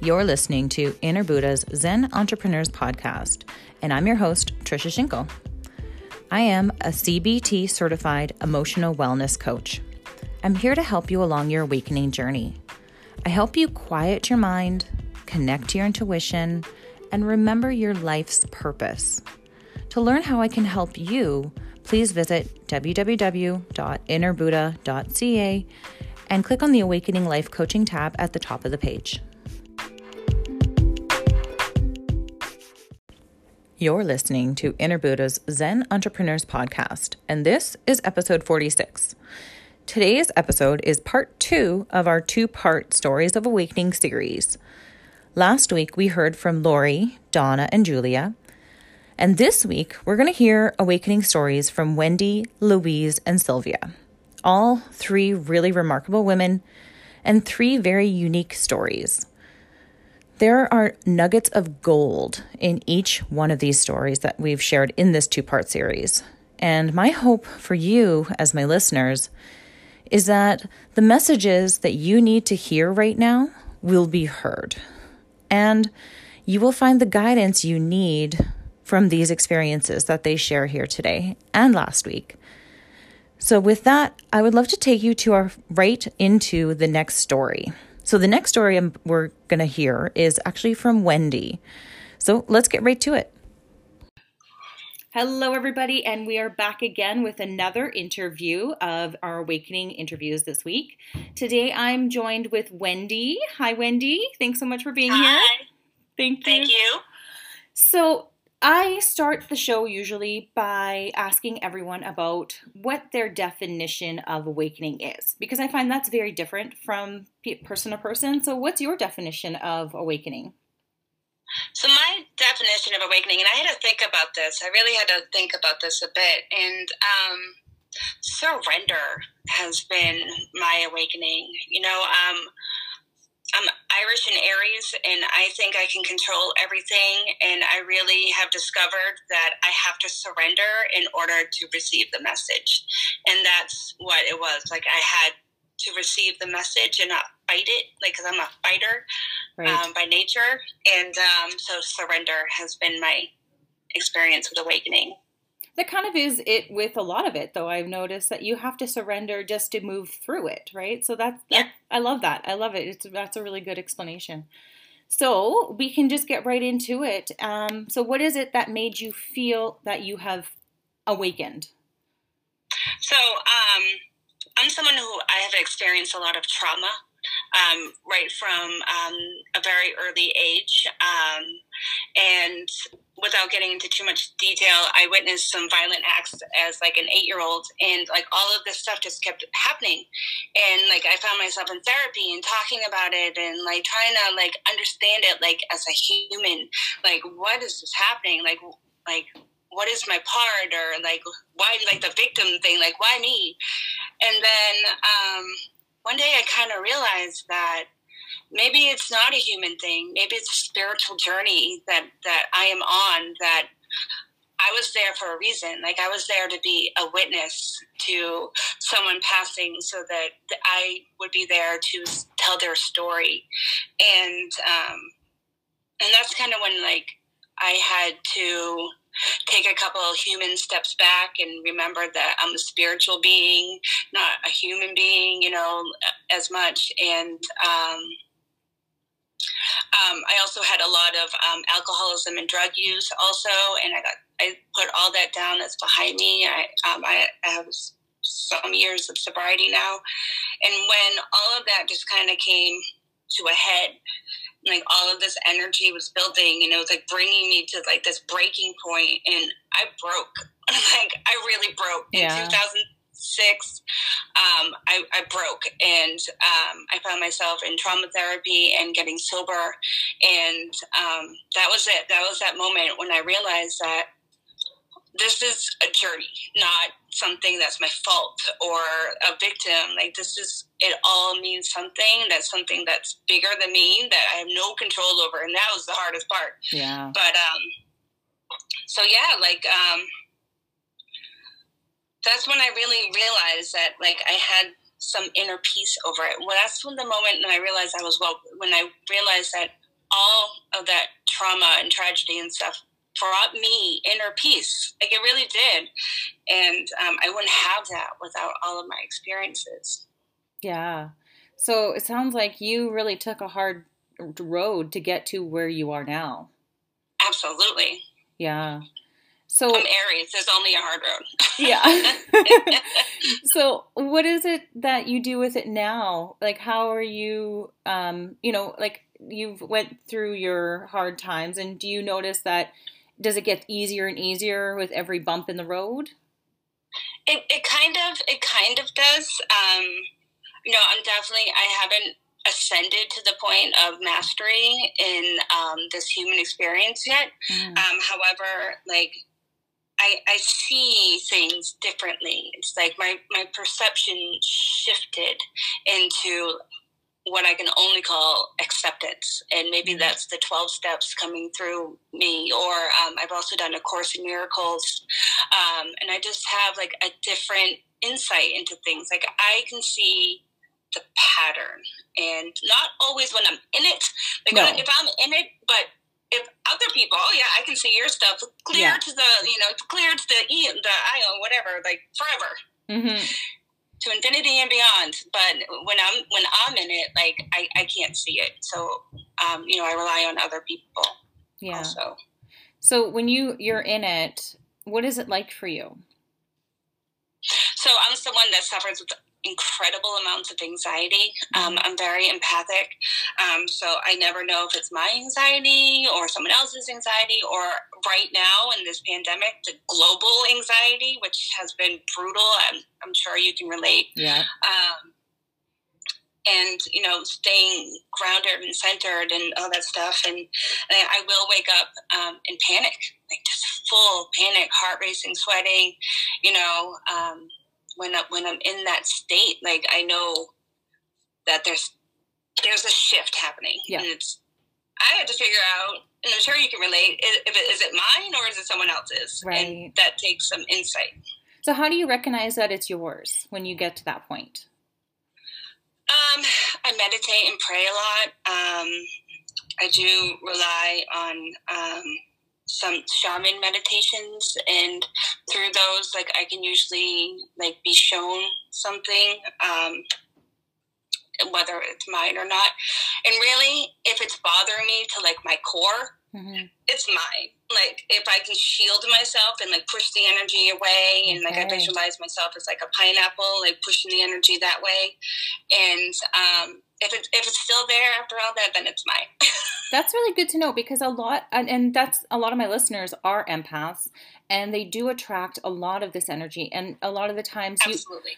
You're listening to Inner Buddha's Zen Entrepreneurs Podcast, and I'm your host, Trisha Schinkel. I am a CBT certified emotional wellness coach. I'm here to help you along your awakening journey. I help you quiet your mind, connect to your intuition, and remember your life's purpose. To learn how I can help you, please visit www.innerbuddha.ca and click on the Awakening Life Coaching tab at the top of the page. You're listening to Inner Buddha's Zen Entrepreneurs Podcast, and this is episode 46. Today's episode is part two of our two part Stories of Awakening series. Last week, we heard from Lori, Donna, and Julia. And this week, we're going to hear awakening stories from Wendy, Louise, and Sylvia. All three really remarkable women and three very unique stories. There are nuggets of gold in each one of these stories that we've shared in this two part series. And my hope for you, as my listeners, is that the messages that you need to hear right now will be heard and you will find the guidance you need from these experiences that they share here today and last week. So, with that, I would love to take you to our right into the next story. So, the next story we're going to hear is actually from Wendy. So, let's get right to it. Hello, everybody, and we are back again with another interview of our Awakening interviews this week. Today, I'm joined with Wendy. Hi, Wendy. Thanks so much for being here. Hi. here. Thank you. Thank you. So, I start the show usually by asking everyone about what their definition of awakening is, because I find that's very different from person to person. So, what's your definition of awakening? So my definition of awakening, and I had to think about this. I really had to think about this a bit, and um, surrender has been my awakening. You know, um, I'm Irish and Aries, and I think I can control everything. And I really have discovered that I have to surrender in order to receive the message, and that's what it was. Like I had to receive the message and not fight it, like because I'm a fighter Right. um, by nature, and um, so surrender has been my experience with awakening. That kind of is it with a lot of it, though. I've noticed that you have to surrender just to move through it, right? So that's, Yeah. that, I love that. I love it. It's that's a really good explanation. So we can just get right into it. Um, so, what is it that made you feel that you have awakened? So um, I'm someone who I have experienced a lot of trauma. Um, right from um, a very early age. Um, and without getting into too much detail, I witnessed some violent acts as like an eight year old, and like all of this stuff just kept happening. And like I found myself in therapy and talking about it and like trying to like understand it like as a human, like what is this happening? Like like what is my part or like why like the victim thing like why me and then um, one day i kind of realized that maybe it's not a human thing maybe it's a spiritual journey that that i am on that i was there for a reason like i was there to be a witness to someone passing so that i would be there to tell their story. And um and that's kind of when like i had to take a couple human steps back and remember that I'm a spiritual being, not a human being, you know, as much. And um, um, I also had a lot of um, alcoholism and drug use, also, and I got I put all that down. That's behind me. I um, I, I have some years of sobriety now, and when all of that just kind of came to a head, like all of this energy was building and it was like bringing me to like this breaking point and i broke. Like i really broke. Yeah. in 2006 um, I, I broke and um, i found myself in trauma therapy and getting sober and um, that was it. That was that moment when i realized that this is a journey not something that's my fault or a victim. Like this is it all means something that's something that's bigger than me that i have no control over and that was the hardest part. Yeah. but um so yeah like um that's when i really realized that like i had some inner peace over it. Well that's when the moment when i realized i was well when i realized that all of that trauma and tragedy and stuff brought me inner peace. Like it really did. And um, I wouldn't have that without all of my experiences. Yeah. So it sounds like you really took a hard road to get to where you are now. Absolutely. Yeah. So I'm Aries. There's only a hard road. yeah. so what is it that you do with it now? Like how are you um, you know, like you've went through your hard times and do you notice that does it get easier and easier with every bump in the road? It, it kind of it kind of does. Um, you know, I'm definitely I haven't ascended to the point of mastery in um, this human experience yet. Mm. Um, however, like I, I see things differently. It's like my, my perception shifted into what I can only call acceptance. And maybe mm-hmm. that's the 12 steps coming through me. Or um, I've also done A Course in Miracles. Um, and I just have like a different insight into things. Like I can see the pattern and not always when I'm in it. Like no. if I'm in it, but if other people, oh yeah, I can see your stuff clear yeah. to the, you know, clear to the E, the ion, whatever, like forever. Mm-hmm to infinity and beyond. But when I'm when I'm in it, like I, I can't see it. So um, you know, I rely on other people. Yeah. Also. So when you you're in it, what is it like for you? So I'm someone that suffers with incredible amounts of anxiety. Um. I'm very empathic. Um, so I never know if it's my anxiety or someone else's anxiety, or right now in this pandemic, the global anxiety, which has been brutal. I'm, I'm sure you can relate. Yeah. Um, and you know staying grounded and centered and all that stuff and, and i will wake up um, in panic like just full panic heart racing sweating you know um, when I, when I'm in that state, like I know that there's there's a shift happening, yeah. and it's I have to figure out, and I'm sure you can relate. Is, if it, is it mine or is it someone else's? Right. And that takes some insight. So, how do you recognize that it's yours when you get to that point? Um, I meditate and pray a lot. Um, I do rely on um, some shaman meditations and through those like i can usually like be shown something um, whether it's mine or not and really if it's bothering me to like my core mm-hmm. it's mine like if i can shield myself and like push the energy away and okay. like i visualize myself as like a pineapple like pushing the energy that way and um, if, it, if it's still there after all that then it's mine That's really good to know because a lot, and, and that's a lot of my listeners are empaths, and they do attract a lot of this energy. And a lot of the times, you,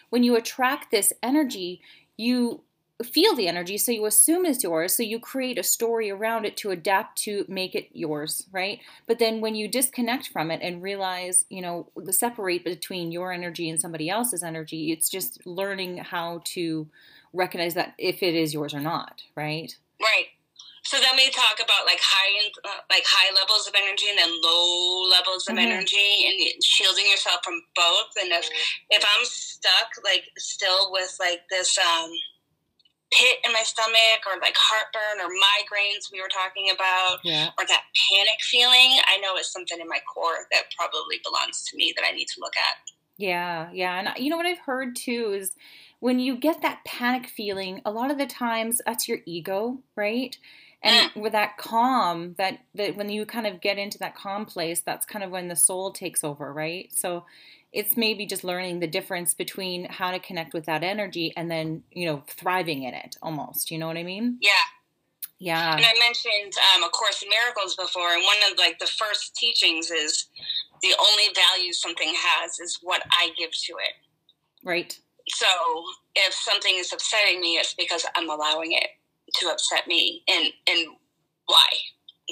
when you attract this energy, you feel the energy, so you assume it's yours. So you create a story around it to adapt to make it yours, right? But then when you disconnect from it and realize, you know, the separate between your energy and somebody else's energy, it's just learning how to recognize that if it is yours or not, right? Right. So then we talk about like high, uh, like high levels of energy and then low levels of mm-hmm. energy, and shielding yourself from both. And if if I'm stuck, like still with like this um, pit in my stomach, or like heartburn, or migraines we were talking about, yeah. or that panic feeling, I know it's something in my core that probably belongs to me that I need to look at. Yeah, yeah, and you know what I've heard too is when you get that panic feeling, a lot of the times that's your ego, right? and with that calm that that when you kind of get into that calm place that's kind of when the soul takes over right? So it's maybe just learning the difference between how to connect with that energy and then you know thriving in it almost you know what i mean? Yeah. Yeah. And i mentioned um, a course in miracles before and one of like the first teachings is the only value something has is what i give to it. Right so if something is upsetting me it's because i'm allowing it to upset me. And and why?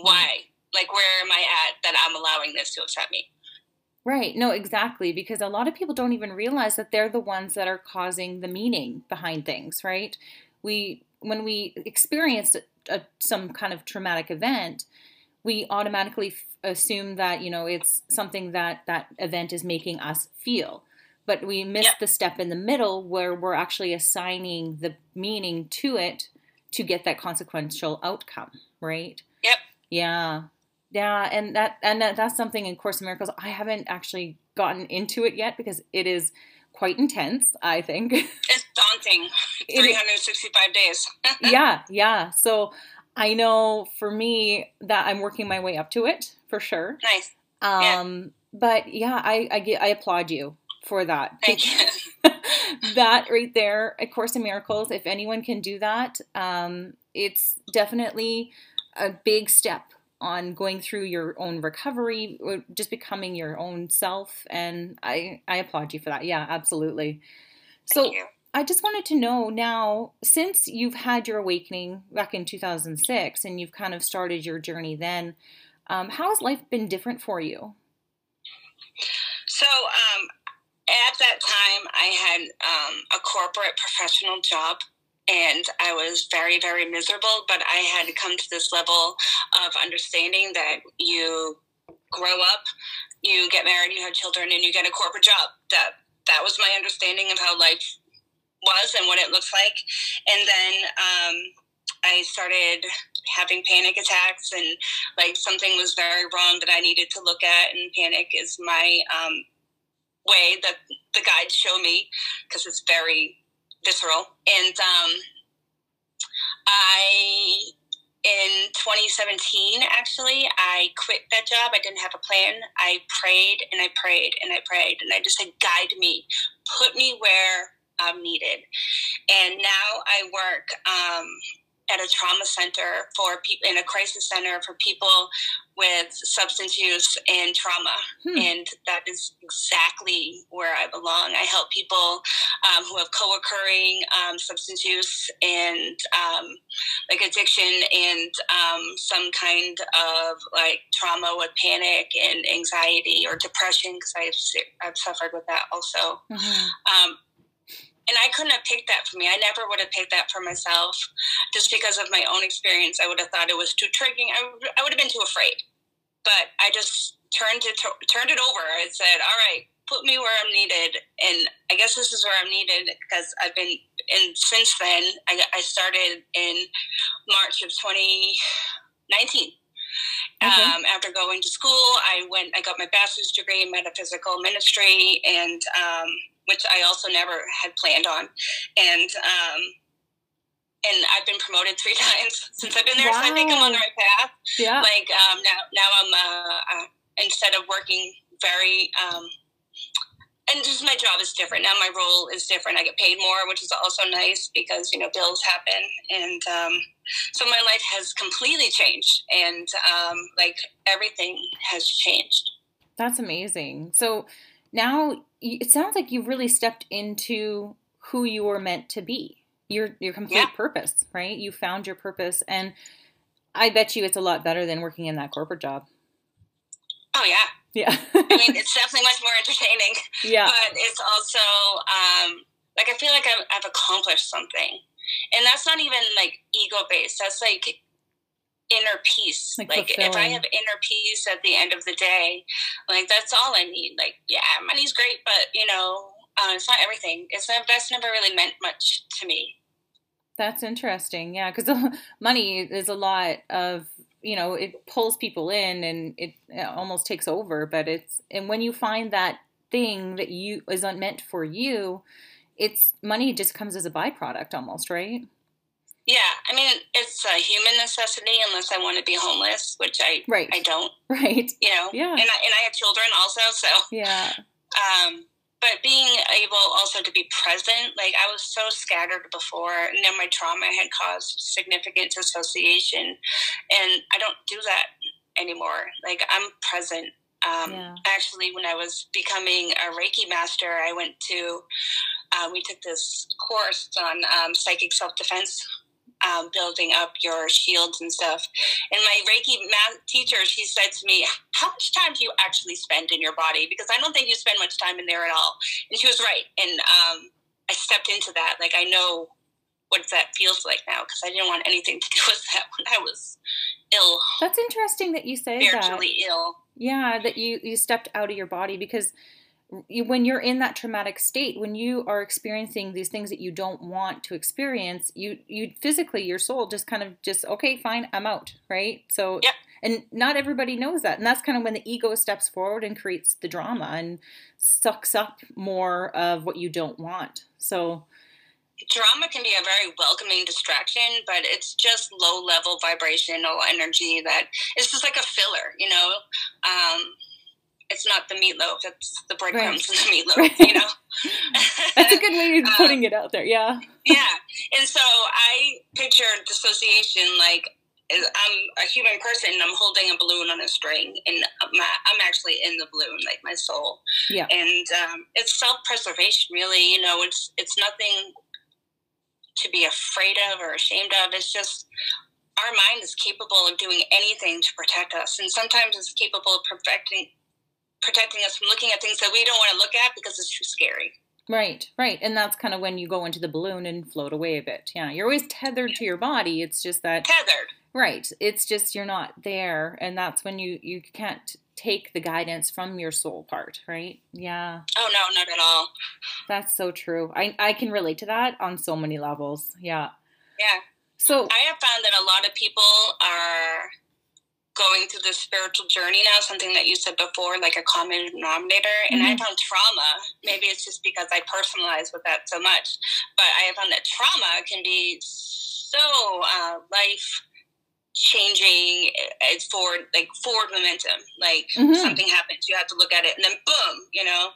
Why? Mm. like where am i at that i'm allowing this to upset me? Right. No exactly. Because a lot of people don't even realize that they're the ones that are causing the meaning behind things right? We when we experience a, a, some kind of traumatic event we automatically f- assume that you know it's something that that event is making us feel but we miss yep. the step in the middle where we're actually assigning the meaning to it to get that consequential outcome, right? Yep. Yeah. Yeah, and that and that, that's something in Course in Miracles. I haven't actually gotten into it yet because it is quite intense, I think. It's daunting. 365 days. yeah, yeah. So I know for me that I'm working my way up to it for sure. Nice. Um yeah. but yeah, I I get I applaud you for that. Thank you. that right there, A Course in Miracles, if anyone can do that, um, it's definitely a big step on going through your own recovery, just becoming your own self. And I, I applaud you for that. Yeah, absolutely. So I just wanted to know now, since you've had your awakening back in 2006 and you've kind of started your journey then, um, how has life been different for you? So, um, at that time, I had um, a corporate professional job and I was very, very miserable. But I had come to this level of understanding that you grow up, you get married, you have children, and you get a corporate job. That that was my understanding of how life was and what it looks like. And then um, I started having panic attacks, and like something was very wrong that I needed to look at. And panic is my um, way that the guides show me because it's very visceral. And um, I, in 2017, actually, I quit that job. I didn't have a plan. I prayed and I prayed and I prayed, and I just said, guide me, put me where I'm needed. And now I work um, at a trauma center for people in a crisis center for people with substance use and trauma. Hmm. and that is exactly where i belong. I help people um, who have co-occurring um, substance use and um, like addiction and um, some kind of like trauma with panic and anxiety or depression because I've, I've suffered with that also. Mm-hmm. Um, and I couldn't have picked that for me. I never would have picked that for myself just because of my own experience. I would have thought it was too triggering. I, I would have been too afraid. But I just turned it, turned it over. I said, all right, put me where I'm needed. And I guess this is where I'm needed because I've been, and since then, I, I started in March of 2019. Okay. Um, after going to school, I went. I got my bachelor's degree in metaphysical ministry, and um, which I also never had planned on. And um, and I've been promoted three times since I've been there, wow. so I think I'm on the right path. Yeah. Like um, now, now I'm uh, uh, instead of working very. Um, and just my job is different now. My role is different. I get paid more, which is also nice because you know bills happen, and um, so my life has completely changed, and um, like everything has changed. That's amazing. So now it sounds like you've really stepped into who you were meant to be. Your your complete yeah. purpose, right? You found your purpose and I bet you it's a lot better than working in that corporate job. Oh yeah. Yeah. I mean, it's definitely much more entertaining. Yeah. But it's also um, like I feel like I've, I've accomplished something, and that's not even like ego based. That's like inner peace. Like, like if I have inner peace at the end of the day, like that's all I need. Like, yeah, money's great, but you know, uh, it's not everything. It's not, that's never really meant much to me. That's interesting. Yeah, because money is a lot of you know it pulls people in and it, it almost takes over. But it's and when you find that thing that you isn't meant for you, it's money just comes as a byproduct almost, right? Yeah, I mean it's a human necessity unless I want to be homeless, which I right. I don't. Right. You know. Yeah. And I, and I have children also, so yeah. Um, but being able also to be present, like I was so scattered before, and then my trauma had caused significant dissociation, and I don't do that anymore. Like I'm present. Um, yeah. Actually, when I was becoming a Reiki master, I went to. Uh, we took this course on um, psychic self defense um, building up your shields and stuff. And my Reiki math teacher, she said to me, How much time do you actually spend in your body? Because I don't think you spend much time in there at all. And she was right. And um, I stepped into that. Like, I know what that feels like now because I didn't want anything to do with that when I was ill. That's interesting that you say spiritually that. ill. Yeah, that you you stepped out of your body because when you're in that traumatic state when you are experiencing these things that you don't want to experience you you physically your soul just kind of just okay fine i'm out right so yep. And not everybody knows that. And that's kind of when the ego steps forward and creates the drama and sucks up more of what you don't want. So, drama can be a very welcoming distraction, but it's just low level vibrational energy that it's just like a filler, you know. Um, it's not the meatloaf; it's the breadcrumbs right. in the meatloaf, right. you know. That's a good way of um, putting um, it out there. Yeah. Yeah, and so I picture dissociation like I'm a human person. I'm holding a balloon on a string, and I'm actually in the balloon, like my soul. Yeah. And um, it's self preservation, really. You know, it's it's nothing to be afraid of or ashamed of. It's just our mind is capable of doing anything to protect us, and sometimes it's capable of protecting protecting us from looking at things that we don't want to look at because it's too scary. Right, right. And that's kind of when you go into the balloon and float away a bit. Yeah, you're always tethered to your body. It's just that tethered. Right. It's just you're not there and that's when you you can't take the guidance from your soul part, right? Yeah. Oh no, not at all. That's so true. I I can relate to that on so many levels. Yeah. Yeah. So I have found that a lot of people are going through this spiritual journey now, something that you said before, like a common denominator. And mm-hmm. I found trauma, maybe it's just because I personalize with that so much, but I found that trauma can be so uh, life changing it's forward like forward momentum like mm-hmm. something happens you have to look at it and then boom you know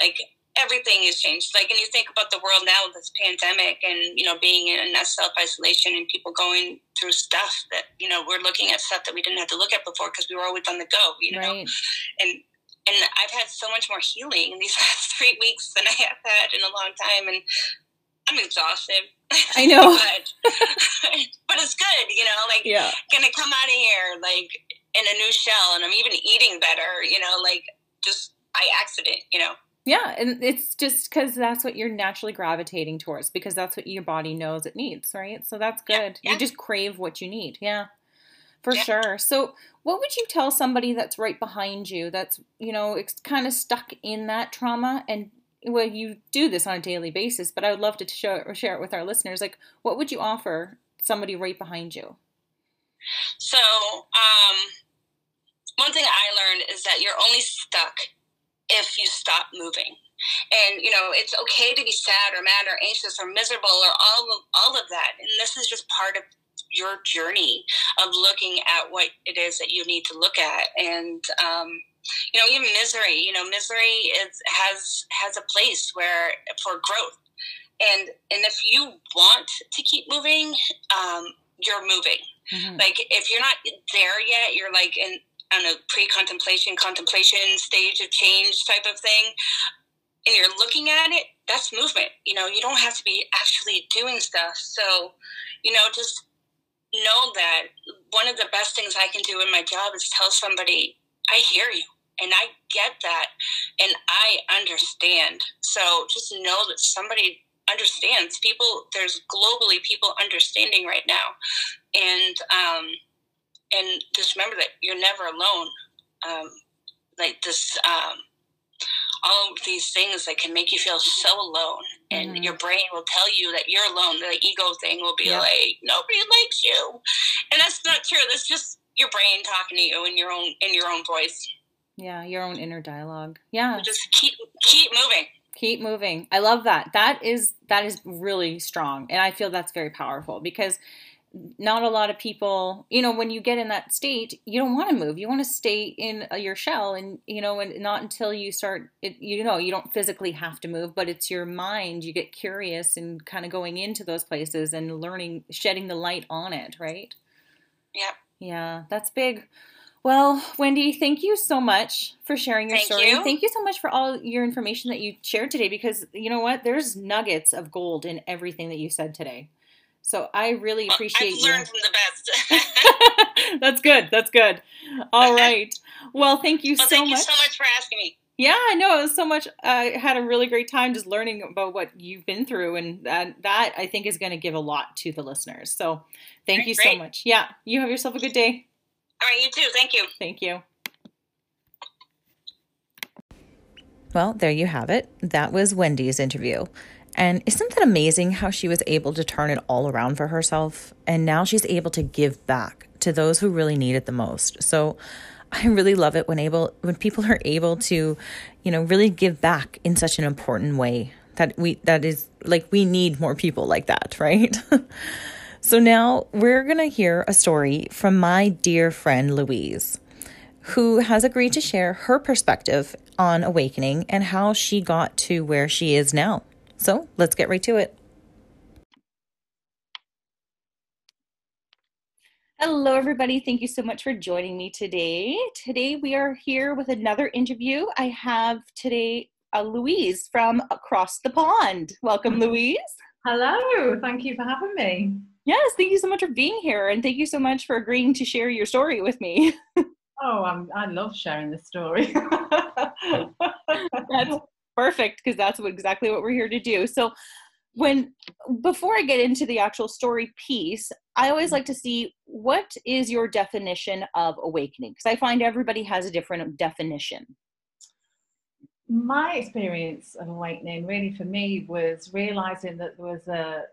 like everything has changed like and you think about the world now with this pandemic and you know being in a self-isolation and people going through stuff that you know we're looking at stuff that we didn't have to look at before because we were always on the go you know right. and and I've had so much more healing in these last three weeks than I have had in a long time and I'm exhausted I know. but, but it's good, you know, like yeah. gonna come out of here like in a new shell and I'm even eating better, you know, like just by accident, you know. Yeah, and it's just because that's what you're naturally gravitating towards because that's what your body knows it needs, right? So that's good. Yeah. You just crave what you need. Yeah, for yeah. sure. So, what would you tell somebody that's right behind you that's, you know, it's kind of stuck in that trauma and well, you do this on a daily basis, but I would love to show, or share it with our listeners. Like, what would you offer somebody right behind you? So, um, one thing I learned is that you're only stuck if you stop moving. And you know, it's okay to be sad or mad or anxious or miserable or all of all of that. And this is just part of your journey of looking at what it is that you need to look at. And um, you know, even misery, you know, misery is, has, has a place where for growth. And, and if you want to keep moving, um, you're moving. Mm-hmm. Like if you're not there yet, you're like in, on a pre-contemplation, contemplation stage of change type of thing, and you're looking at it, that's movement. You know, you don't have to be actually doing stuff. So, you know, just know that one of the best things I can do in my job is tell somebody, I hear you and I get that and I understand. So just know that somebody understands. People there's globally people understanding right now. And um and just remember that you're never alone. Um like this um all of these things that can make you feel so alone and mm-hmm. your brain will tell you that you're alone the ego thing will be yeah. like nobody likes you and that's not true that's just your brain talking to you in your own in your own voice yeah, your own inner dialogue. Yeah. Just keep keep moving. Keep moving. I love that. That is that is really strong. And I feel that's very powerful because not a lot of people, you know, when you get in that state, you don't want to move. You want to stay in uh, your shell and, you know, and not until you start it, you know, you don't physically have to move, but it's your mind. You get curious and kind of going into those places and learning, shedding the light on it, right? Yeah. Yeah, that's big. Well, Wendy, thank you so much for sharing your thank story. You. Thank you so much for all your information that you shared today because you know what? There's nuggets of gold in everything that you said today. So I really appreciate I've learned you. from the best. That's good. That's good. All right. Well, thank you well, so thank much. Thank you so much for asking me. Yeah, I know it was so much. I uh, had a really great time just learning about what you've been through, and that that I think is going to give a lot to the listeners. So, thank great, you great. so much. Yeah, you have yourself a good day. All right, you too. Thank you. Thank you. Well, there you have it. That was Wendy's interview. And isn't that amazing how she was able to turn it all around for herself? And now she's able to give back to those who really need it the most. So I really love it when able when people are able to, you know, really give back in such an important way. That we that is like we need more people like that, right? so now we're going to hear a story from my dear friend Louise who has agreed to share her perspective on awakening and how she got to where she is now. So let's get right to it. Hello, everybody. Thank you so much for joining me today. Today, we are here with another interview. I have today uh, Louise from across the pond. Welcome, Louise. Hello. Thank you for having me. Yes, thank you so much for being here. And thank you so much for agreeing to share your story with me. oh, I'm, I love sharing the story. that's perfect because that's what, exactly what we're here to do. So, when before I get into the actual story piece, I always like to see what is your definition of awakening because I find everybody has a different definition. My experience of awakening really for me was realizing that there was a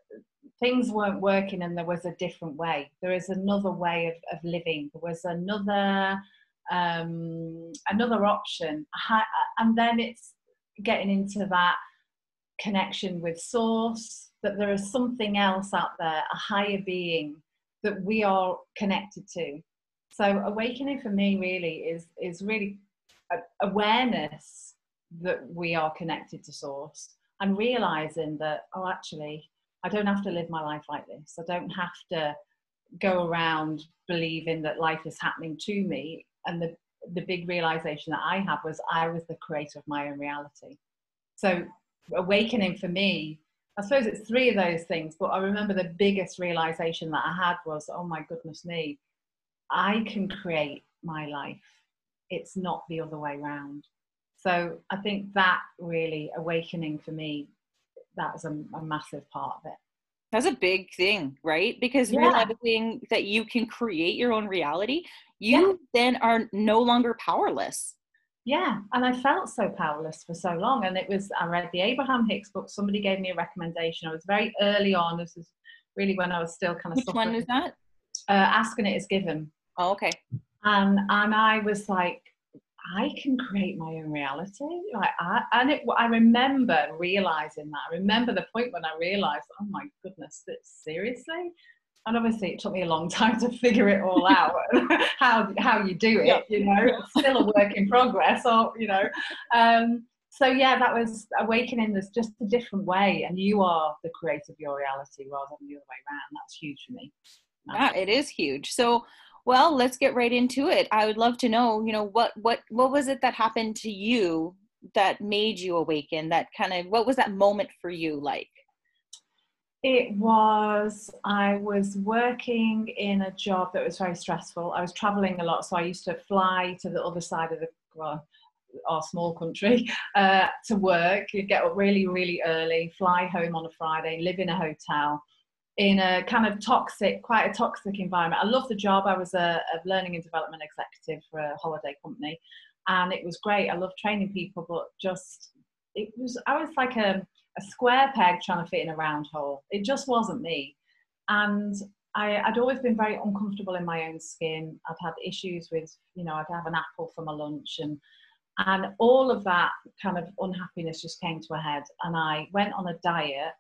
things weren't working and there was a different way. There is another way of, of living. There was another um, another option, and then it's getting into that connection with source, that there is something else out there, a higher being that we are connected to. So awakening for me really is is really awareness that we are connected to source and realizing that oh actually I don't have to live my life like this. I don't have to go around believing that life is happening to me. And the the big realization that I had was I was the creator of my own reality. So awakening for me, I suppose it's three of those things, but I remember the biggest realization that I had was, oh my goodness me, I can create my life. It's not the other way around. So I think that really awakening for me, that was a, a massive part of it. That's a big thing, right? Because yeah. realizing that you can create your own reality, you yeah. then are no longer powerless. Yeah and i felt so powerless for so long and it was i read the abraham hicks book somebody gave me a recommendation. I was very early on this is really when i was still kind of which suffering. one is that? Uh, Ask and It Is Given. Oh okay. And and i was like i can create my own reality. Like i and it, i remember realizing that. I remember the point when i realized oh my goodness that seriously and obviously it took me a long time to figure it all out how how you do it you know? It's still a work in progress or you know? Um, so yeah that was awakening there's just a different way and you are the creator of your reality rather than the other way around. That's huge for me. Yeah it is huge. So well let's get right into it. I would love to know you know what what what was it that happened to you that made you awaken that kind of what was that moment for you like it was, I was working in a job that was very stressful. I was traveling a lot, so I used to fly to the other side of the, well, our small country uh, to work, You'd get up really, really early, fly home on a Friday, live in a hotel in a kind of toxic, quite a toxic environment. I loved the job. I was a, a learning and development executive for a holiday company, and it was great. I love training people, but just it was I was like a a square peg trying to fit in a round hole. It just wasn't me. And I, would always been very uncomfortable in my own skin. I'd had issues with, you know, I'd have an apple for my lunch and and all of that kind of unhappiness just came to a head. And I went on a diet,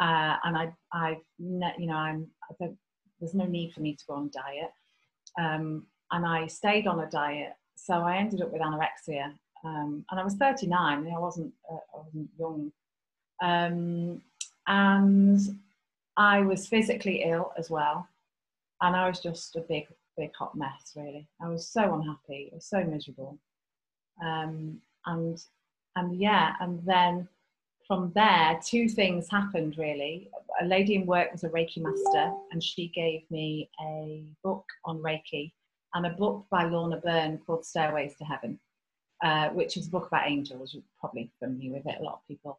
uh, and I, I, you know, I'm, there's no need for me to go on diet. Um, and I stayed on a diet, so I ended up with anorexia. Um, and I was 39. I wasn't, uh, I wasn't young um, and I was physically ill as well. And I was just a big, big hot mess, really. I was so unhappy. I was so miserable. Um, and, and yeah, and then from there, two things happened really. A lady in work was a Reiki master, and she gave me a book on Reiki and a book by Lorna Byrne called Stairways to Heaven, uh, which is a book about angels. You're probably familiar with it, a lot of people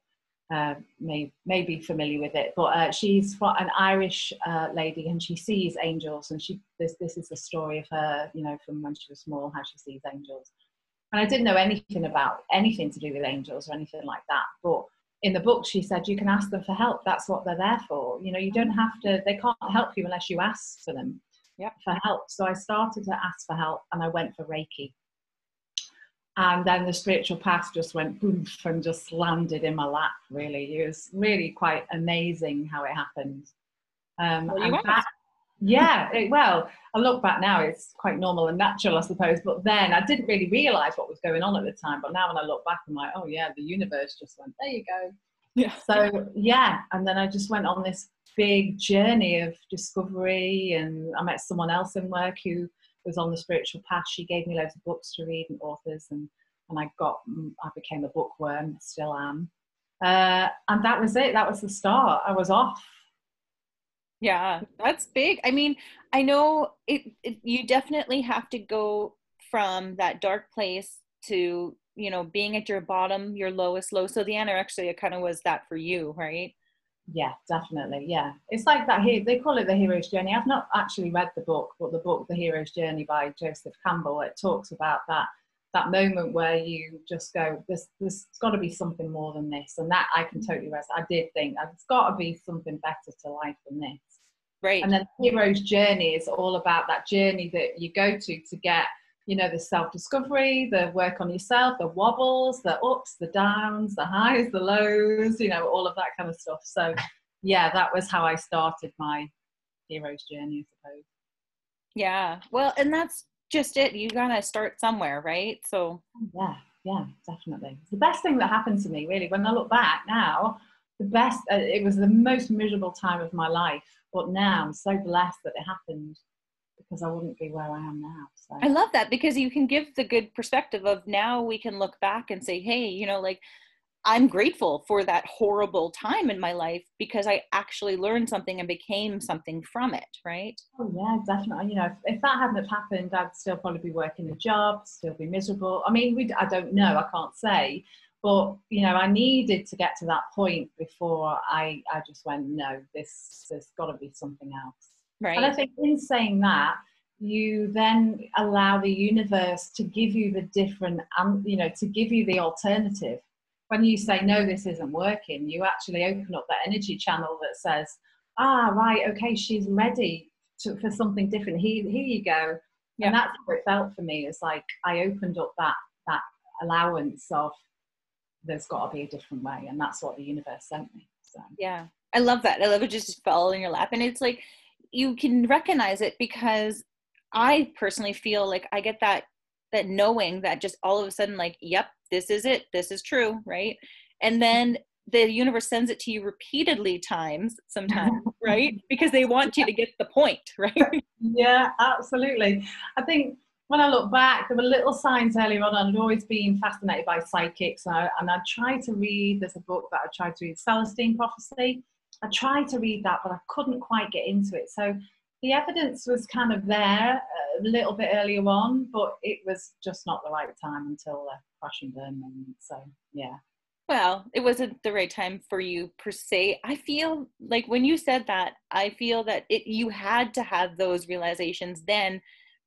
uh, may may be familiar with it, but uh, she's an Irish uh, lady and she sees angels, and she this this is the story of her, you know, from when she was small, how she sees angels. And I didn't know anything about anything to do with angels or anything like that, but in the book she said you can ask them for help. That's what they're there for. You know, you don't have to. They can't help you unless you ask for them. yep. for help. So I started to ask for help and I went for Reiki. And then the spiritual path just went boof and just landed in my lap, really. It was really quite amazing how it happened. Um, well, that, yeah, it, well, I look back now, it's quite normal and natural, I suppose. But then I didn't really realize what was going on at the time. But now when I look back, I'm like, oh, yeah, the universe just went, there you go. Yeah. So, yeah. And then I just went on this big journey of discovery. And I met someone else in work who was on the spiritual path. She gave me loads of books to read and authors. And, and I got, I became a bookworm, still am. Uh, and that was it. That was the start. I was off yeah, that's big. I mean, I know it, it, you definitely have to go from that dark place to, you know, being at your bottom, your lowest low. So the anorexia kind of was that for you, right? Yeah, definitely. Yeah. It's like that He, They call it the hero's journey. I've not actually read the book, but the book, The Hero's Journey by Joseph Campbell, it talks about that that moment where you just go, there's, there's got to be something more than this. And that I can totally rest. I did think there's got to be something better to life than this. Right. And then the hero's journey is all about that journey that you go to to get, you know, the self discovery, the work on yourself, the wobbles, the ups, the downs, the highs, the lows, you know, all of that kind of stuff. So, yeah, that was how I started my hero's journey, I suppose. Yeah. Well, and that's just it. You gotta start somewhere, right? So, yeah, yeah, definitely. It's the best thing that happened to me, really. When I look back now, the best, uh, it was the most miserable time of my life but now I'm so blessed that it happened because I wouldn't be where I am now. So. I love that because you can give the good perspective of now we can look back and say, hey, you know, like I'm grateful for that horrible time in my life because I actually learned something and became something from it, right? Oh yeah, definitely. You know, if, if that hadn't happened, I'd still probably be working a job, still be miserable. I mean, we, I don't know, I can't say, but you know i needed to get to that point before i i just went no this there's got to be something else right. And i think in saying that you then allow the universe to give you the different um, you know to give you the alternative. When you say no this isn't working you actually open up that energy channel that says ah right okay she's ready to, for something different. Here, here you go. Yeah. and that's what it felt for me. It's like i opened up that that allowance of there's got to be a different way. And that's what the universe sent me so. Yeah. I love that. I love it just fell in your lap. And it's like you can recognize it because i personally feel like i get that that knowing that just all of a sudden like yep this is it this is true right and then the universe sends it to you repeatedly times sometimes right because they want you to get the point right yeah absolutely i think when I look back, there were little signs earlier on. I'd always been fascinated by psychics, and I, and I tried to read. There's a book that I tried to read, Celestine Prophecy. I tried to read that, but I couldn't quite get into it. So the evidence was kind of there a little bit earlier on, but it was just not the right time until the crash and burn moment. So yeah. Well, it wasn't the right time for you per se. I feel like when you said that, I feel that it you had to have those realizations then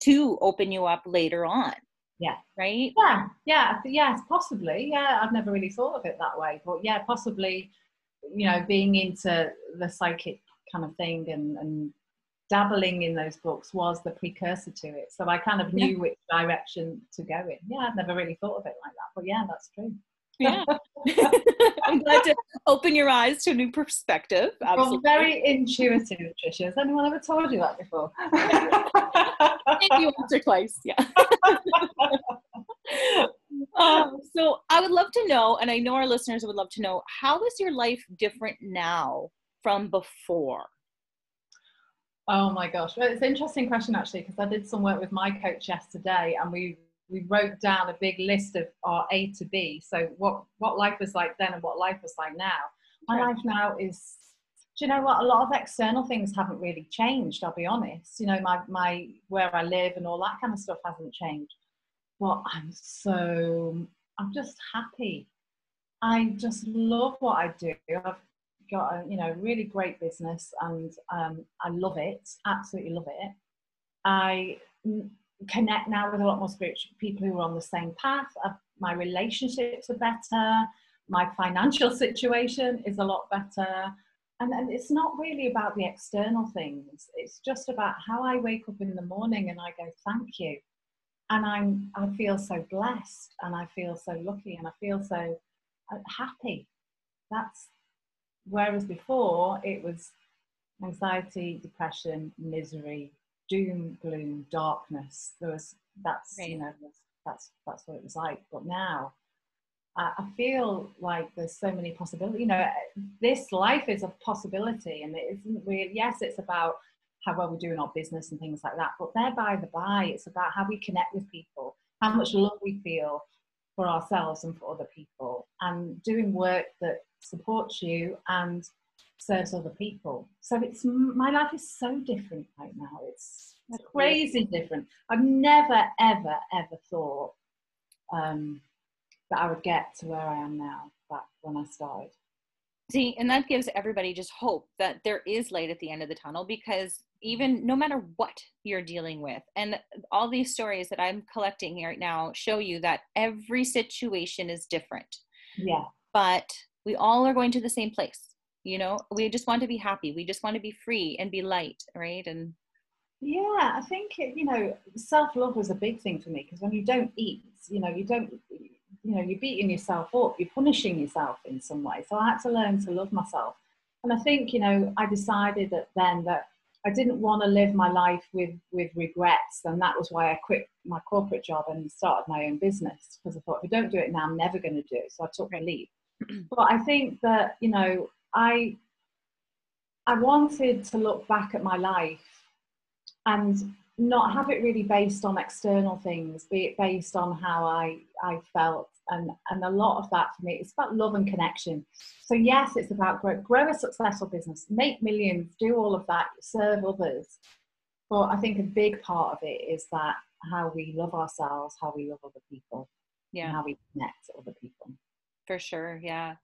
to open you up later on. Yeah. Right? Yeah. Yeah. Yes, possibly. Yeah. I've never really thought of it that way. But yeah, possibly, you know, being into the psychic kind of thing and, and dabbling in those books was the precursor to it. So I kind of knew yeah. which direction to go in. Yeah, I've never really thought of it like that. But yeah, that's true. Yeah. I'm glad to open your eyes to a new perspective. Absolutely. Well, very intuitive, Tricia. Has anyone ever told you that before? Maybe once or twice, yeah. um, so I would love to know, and I know our listeners would love to know, how is your life different now from before? Oh my gosh. Well, it's an interesting question actually, because I did some work with my coach yesterday and we we wrote down a big list of our A to B. So what what life was like then and what life was like now. My life now is do you know what? A lot of external things haven't really changed. I'll be honest. You know, my my where I live and all that kind of stuff hasn't changed. But I'm so I'm just happy. I just love what I do. I've got a you know really great business and um, I love it. Absolutely love it. I connect now with a lot more spiritual people who are on the same path. Uh, my relationships are better. My financial situation is a lot better. and, and it's not really about the external things. It's just about how I wake up in the morning and I go, thank you. And I'm, I feel so blessed and I feel so lucky and I feel so uh, happy. That's, whereas before it was anxiety, depression, misery, doom, gloom, darkness. There was, that's, right. you know, that's, that's what it was like. But now I feel like there's so many possibilities. You know, this life is a possibility, and it isn't really. Yes, it's about how well we do in our business and things like that, but there by the by, it's about how we connect with people, how much love we feel for ourselves and for other people, and doing work that supports you and serves other people. So it's my life is so different right now. It's crazy different. I've never, ever, ever thought. Um, that I would get to where I am now back when I started. See, and that gives everybody just hope that there is light at the end of the tunnel because even no matter what you're dealing with, and all these stories that I'm collecting right now show you that every situation is different. Yeah. But we all are going to the same place. You know, we just want to be happy. We just want to be free and be light, right? And yeah, I think, you know, self love was a big thing for me because when you don't eat, you know, you don't, you know, you're beating yourself up, you're punishing yourself in some way. So I had to learn to love myself. And I think, you know, I decided that then that I didn't want to live my life with, with regrets. And that was why I quit my corporate job and started my own business because I thought if I don't do it now, I'm never going to do it. So I took my leap. but I think that, you know, I, I wanted to look back at my life and not have it really based on external things, be it based on how I, I felt. And, and a lot of that for me, it's about love and connection. So, yes, it's about grow, grow a successful business, make millions, do all of that, serve others. But I think a big part of it is that how we love ourselves, how we love other people, yeah. how we connect to other people. For sure, yeah.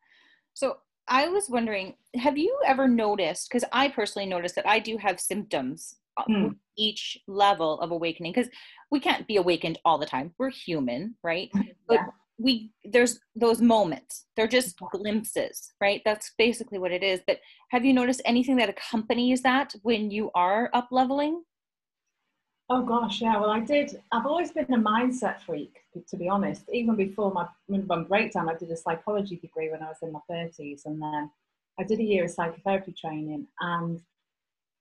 So I was wondering, have you ever noticed? Because I personally noticed that I do have symptoms mm. each level of awakening because we can't be awakened all the time. We're human right? Yeah. but we there's those moments. They're just glimpses right? That's basically what it is. But have you noticed anything that accompanies that when you are up leveling oh gosh yeah well i did i've always been a mindset freak to be honest even before my, my breakdown i did a psychology degree when i was in my 30s and then i did a year of psychotherapy training and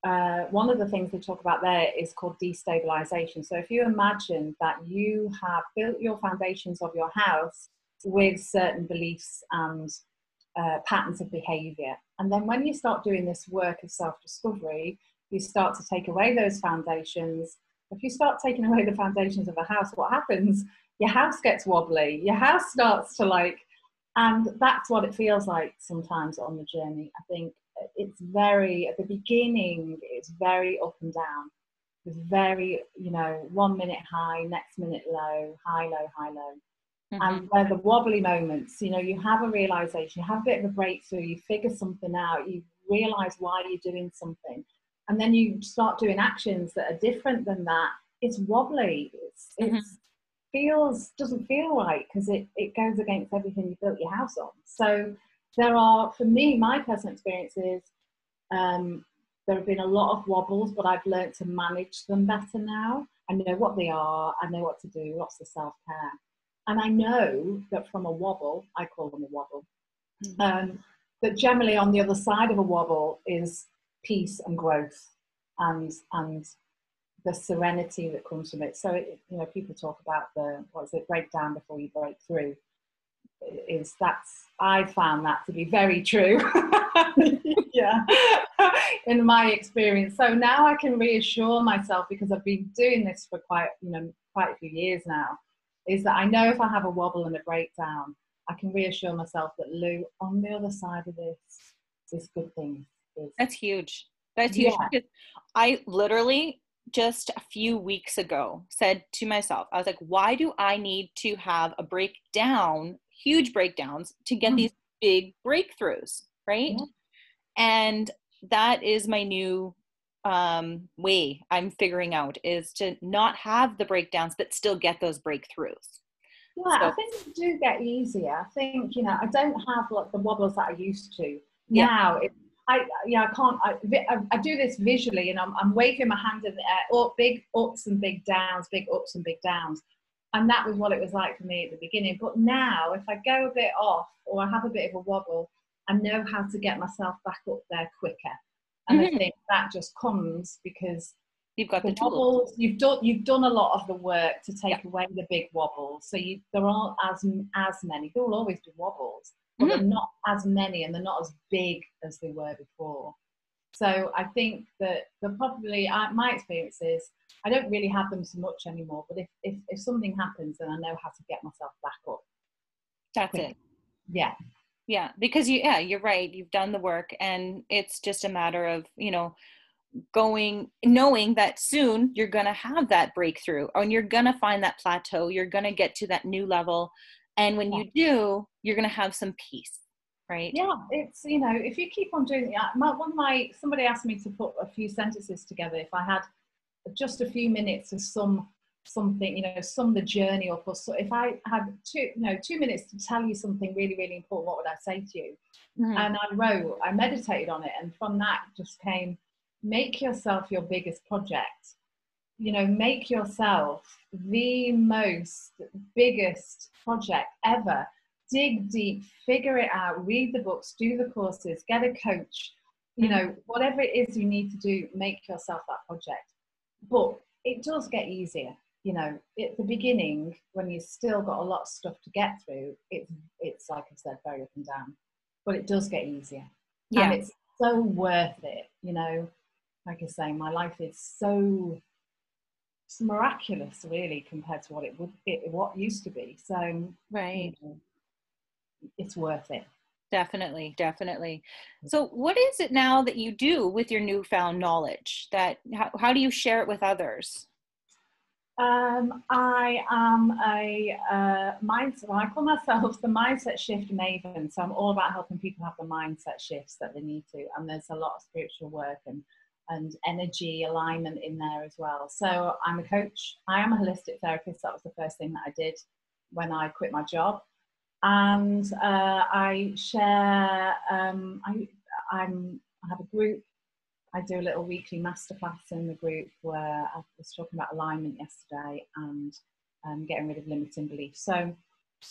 uh, one of the things they talk about there is called destabilization. So if you imagine that you have built your foundations of your house with certain beliefs and uh, patterns of behavior, and then when you start doing this work of self discovery, you start to take away those foundations. If you start taking away the foundations of a house, what happens? Your house gets wobbly, your house starts to like, and that's what it feels like sometimes on the journey. I think it's very at the beginning it's very up and down it's very you know one minute high next minute low high low high low mm-hmm. and where the wobbly moments you know you have a realization you have a bit of a breakthrough you figure something out you realize why you're doing something and then you start doing actions that are different than that it's wobbly it's, mm-hmm. it's feels doesn't feel right because it, it goes against everything you built your house on so there are, for me, my personal experiences, um, there have been a lot of wobbles, but I've learned to manage them better now. I know what they are, I know what to do, lots of self care. And I know that from a wobble, I call them a wobble, mm-hmm. um, that generally on the other side of a wobble is peace and growth and, and the serenity that comes from it. So, it, you know, people talk about the, what is it, break down before you break through is that's I found that to be very true. yeah, in my experience. So now I can reassure myself because I've been doing this for quite you know quite a few years now. Is that I know if I have a wobble and a breakdown, I can reassure myself that Lou, on the other side of this, is good things. That's huge. That's huge. Yeah. I literally just a few weeks ago said to myself, I was like, why do I need to have a breakdown huge breakdowns to get mm. these big breakthroughs, right? And that is my new um, way I'm figuring out is to not have the breakdowns, but still get those breakthroughs. Yeah, so, I think they do get easier. I think, you know, I don't have like the wobbles that I used to. Yeah. Now, it, I yeah I can't I, I, I, do this visually and I'm, I'm waving my hand in the air up big ups and big downs big ups and big downs. And that was what it was like for me at the beginning. But now if I go a bit off or I have a bit of a wobble I know how to get myself back up there quicker. And mm-hmm. I think that just comes because you've got the, the wobbles you've done you've done a lot of the work to take yeah. away the big wobbles. So you there aren't as as many there will always be wobbles but mm-hmm. they're not as many and they're not as big as they were before. So I think that the probably uh, my experience is I don't really have them so much anymore. But if, if if something happens, then I know how to get myself back up. That's it. Yeah. Yeah, because you yeah you're right. You've done the work, and it's just a matter of you know going knowing that soon you're going to have that breakthrough and you're going to find that plateau you're going to get to that new level and when yeah. you do you're going to have some peace right yeah it's you know if you keep on doing it my, one of my somebody asked me to put a few sentences together if i had just a few minutes of some something you know sum the journey up or so if i had two you know two minutes to tell you something really really important what would i say to you mm-hmm. and i wrote i meditated on it and from that just came make yourself your biggest project you know make yourself the most biggest project ever. Dig deep figure it out read the books do the courses get a coach you mm-hmm. know whatever it is you need to do make yourself that project. But it does get easier you know. At the beginning when you've still got a lot of stuff to get through it's it's like i said very up and down. But it does get easier. Yeah. and it's so worth it you know. Like i say my life is so it's miraculous really compared to what it would it, what used to be so right you know, it's worth it definitely definitely so what is it now that you do with your newfound knowledge that how, how do you share it with others um, I am a uh, mindset. Well, I call myself the mindset shift maven. So I'm all about helping people have the mindset shifts that they need to. And there's a lot of spiritual work and and energy alignment in there as well. So I'm a coach. I am a holistic therapist. That was the first thing that I did when I quit my job. And uh, I share, um, I, I'm, I have a group. I do a little weekly masterclass in the group where I was talking about alignment yesterday and um, getting rid of limiting beliefs. So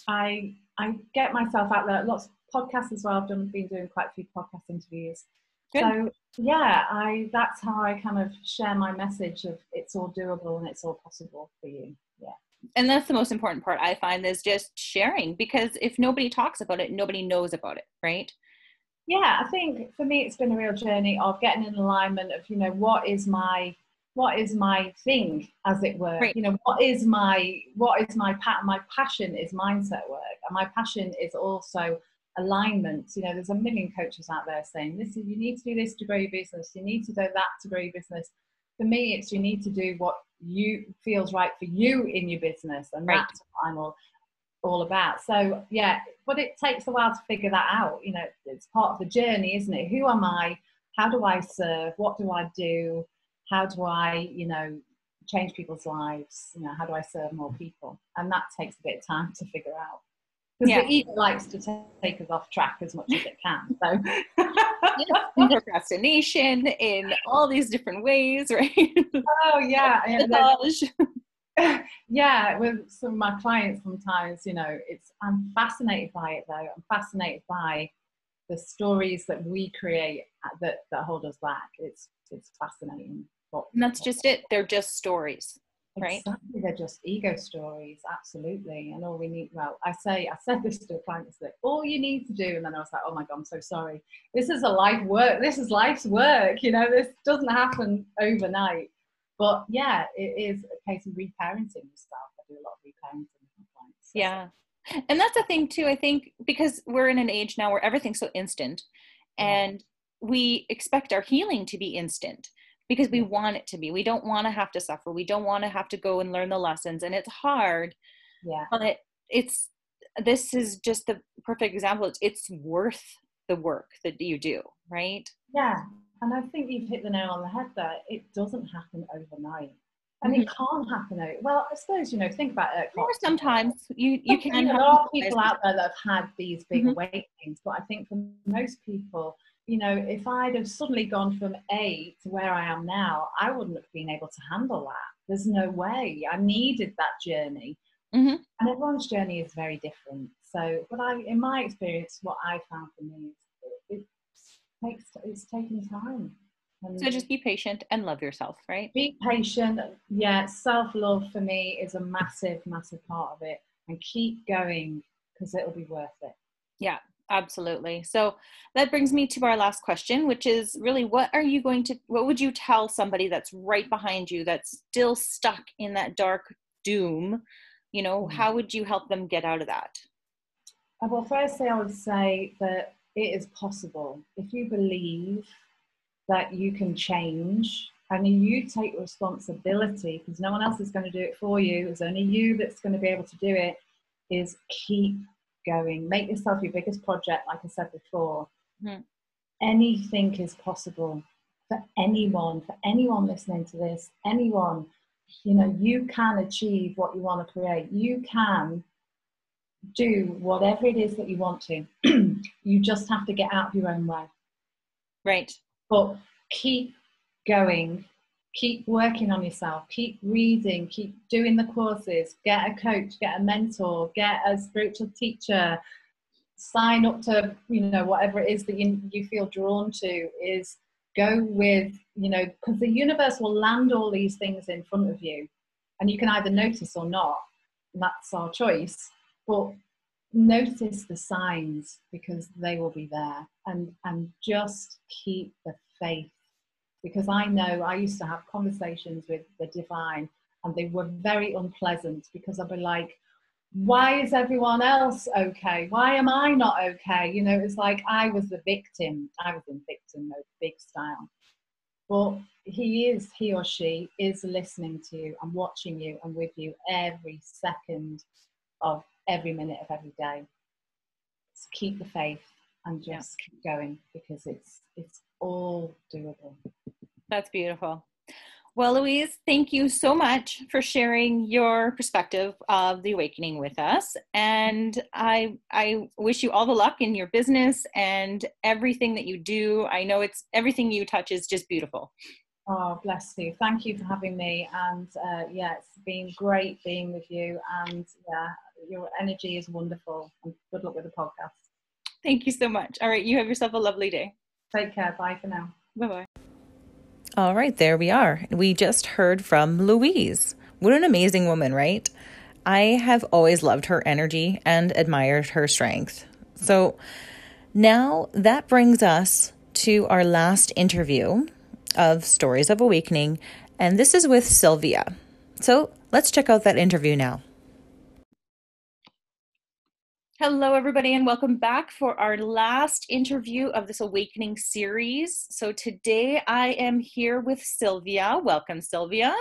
I, I get myself out there. Lots of podcasts as well. I've done, been doing quite a few podcast interviews. Good. So yeah, I that's how I kind of share my message of it's all doable and it's all possible for you. Yeah. And that's the most important part I find is just sharing because if nobody talks about it, nobody knows about it, right? Yeah, I think for me it's been a real journey of getting in alignment of, you know, what is my what is my thing as it were right. you know what is my what is my pat my passion is mindset work and my passion is also alignment. You know, there's a million coaches out there saying this is you need to do this to grow your business, you need to do that to grow your business. For me, it's you need to do what you feels right for you in your business, and right. that's what I'm all all about. So yeah, but it takes a while to figure that out. You know, it's part of the journey, isn't it? Who am I? How do I serve? What do I do? How do I, you know, change people's lives? You know, how do I serve more people? And that takes a bit of time to figure out because yeah. the ego likes to take us off track as much as it can. So yeah, procrastination in all these different ways, right? Oh yeah, yeah. With some of my clients, sometimes you know, it's I'm fascinated by it though. I'm fascinated by the stories that we create uh, that that hold us back. It's it's fascinating. and that's just it. They're just stories right. Exactly they're just ego stories absolutely. And all we need well i say i said this to a client that all you need to do and then i was like oh my god i'm so sorry. This is a life work this is life's work you know this doesn't happen overnight. But yeah it is a case of reparenting yourself i do a lot of reparenting with my clients. So. yeah. And that's the thing too i think because we're in an age now where everything's so instant and we expect our healing to be instant because we want it to be. We don't want to have to suffer. We don't want to have to go and learn the lessons. And it's hard. Yeah. But it's this is just the perfect example. It's it's worth the work that you do, right? Yeah. And I think you've hit the nail on the head there. It doesn't happen overnight. And mm-hmm. it can't happen out. Well, I suppose, you know, think about it. Or sometimes you, you can. there are people out there that have had these big mm-hmm. awakenings, but I think for most people, you know, if I'd have suddenly gone from A to where I am now, I wouldn't have been able to handle that. There's no way. I needed that journey. Mm-hmm. And everyone's journey is very different. So, but I, in my experience, what I found for me is it, it takes it's taking time. And so just be patient and love yourself, right? Be patient. Yeah, self love for me is a massive, massive part of it, and keep going because it'll be worth it. Yeah, absolutely. So that brings me to our last question, which is really what are you going to, what would you tell somebody that's right behind you that's still stuck in that dark doom? You know, mm-hmm. how would you help them get out of that? Uh, well, firstly, I would say that it is possible. If you believe that you can change and you take responsibility because no one else is going to do it for you, it's only you that's going to be able to do it, is keep going. Make yourself your biggest project, like I said before. Mm-hmm. Anything is possible for anyone, for anyone listening to this, anyone. You know, you can achieve what you want to create. You can do whatever it is that you want to. you just have to get out of your own way. Right. But keep going keep working on yourself keep reading keep doing the courses get a coach get a mentor get a spiritual teacher sign up to you know whatever it is that you, you feel drawn to is go with you know because the universe will land all these things in front of you and you can either notice or not that's our choice but notice the signs because they will be there and and just keep the faith because I know I used to have conversations with the divine and they were very unpleasant because I'd be like, why is everyone else okay? Why am I not okay? You know, it's like I was the victim. I was in victim mode, big style. But he is, he or she is listening to you and watching you and with you every second of every minute of every day. So keep the faith and just yeah. keep going because it's it's all doable. That's beautiful. Well, Louise, thank you so much for sharing your perspective of the awakening with us. And I I wish you all the luck in your business and everything that you do. I know it's everything you touch is just beautiful. Oh, bless you. Thank you for having me. And uh, yeah, it's been great being with you. And yeah, your energy is wonderful. And good luck with the podcast. Thank you so much. All right, you have yourself a lovely day. Take care. Bye for now. Bye bye. All right, there we are. We just heard from Louise. What an amazing woman, right? I have always loved her energy and admired her strength. So now that brings us to our last interview of Stories of Awakening, and this is with Sylvia. So let's check out that interview now. Hello, everybody, and welcome back for our last interview of this Awakening series. So, today I am here with Sylvia. Welcome, Sylvia.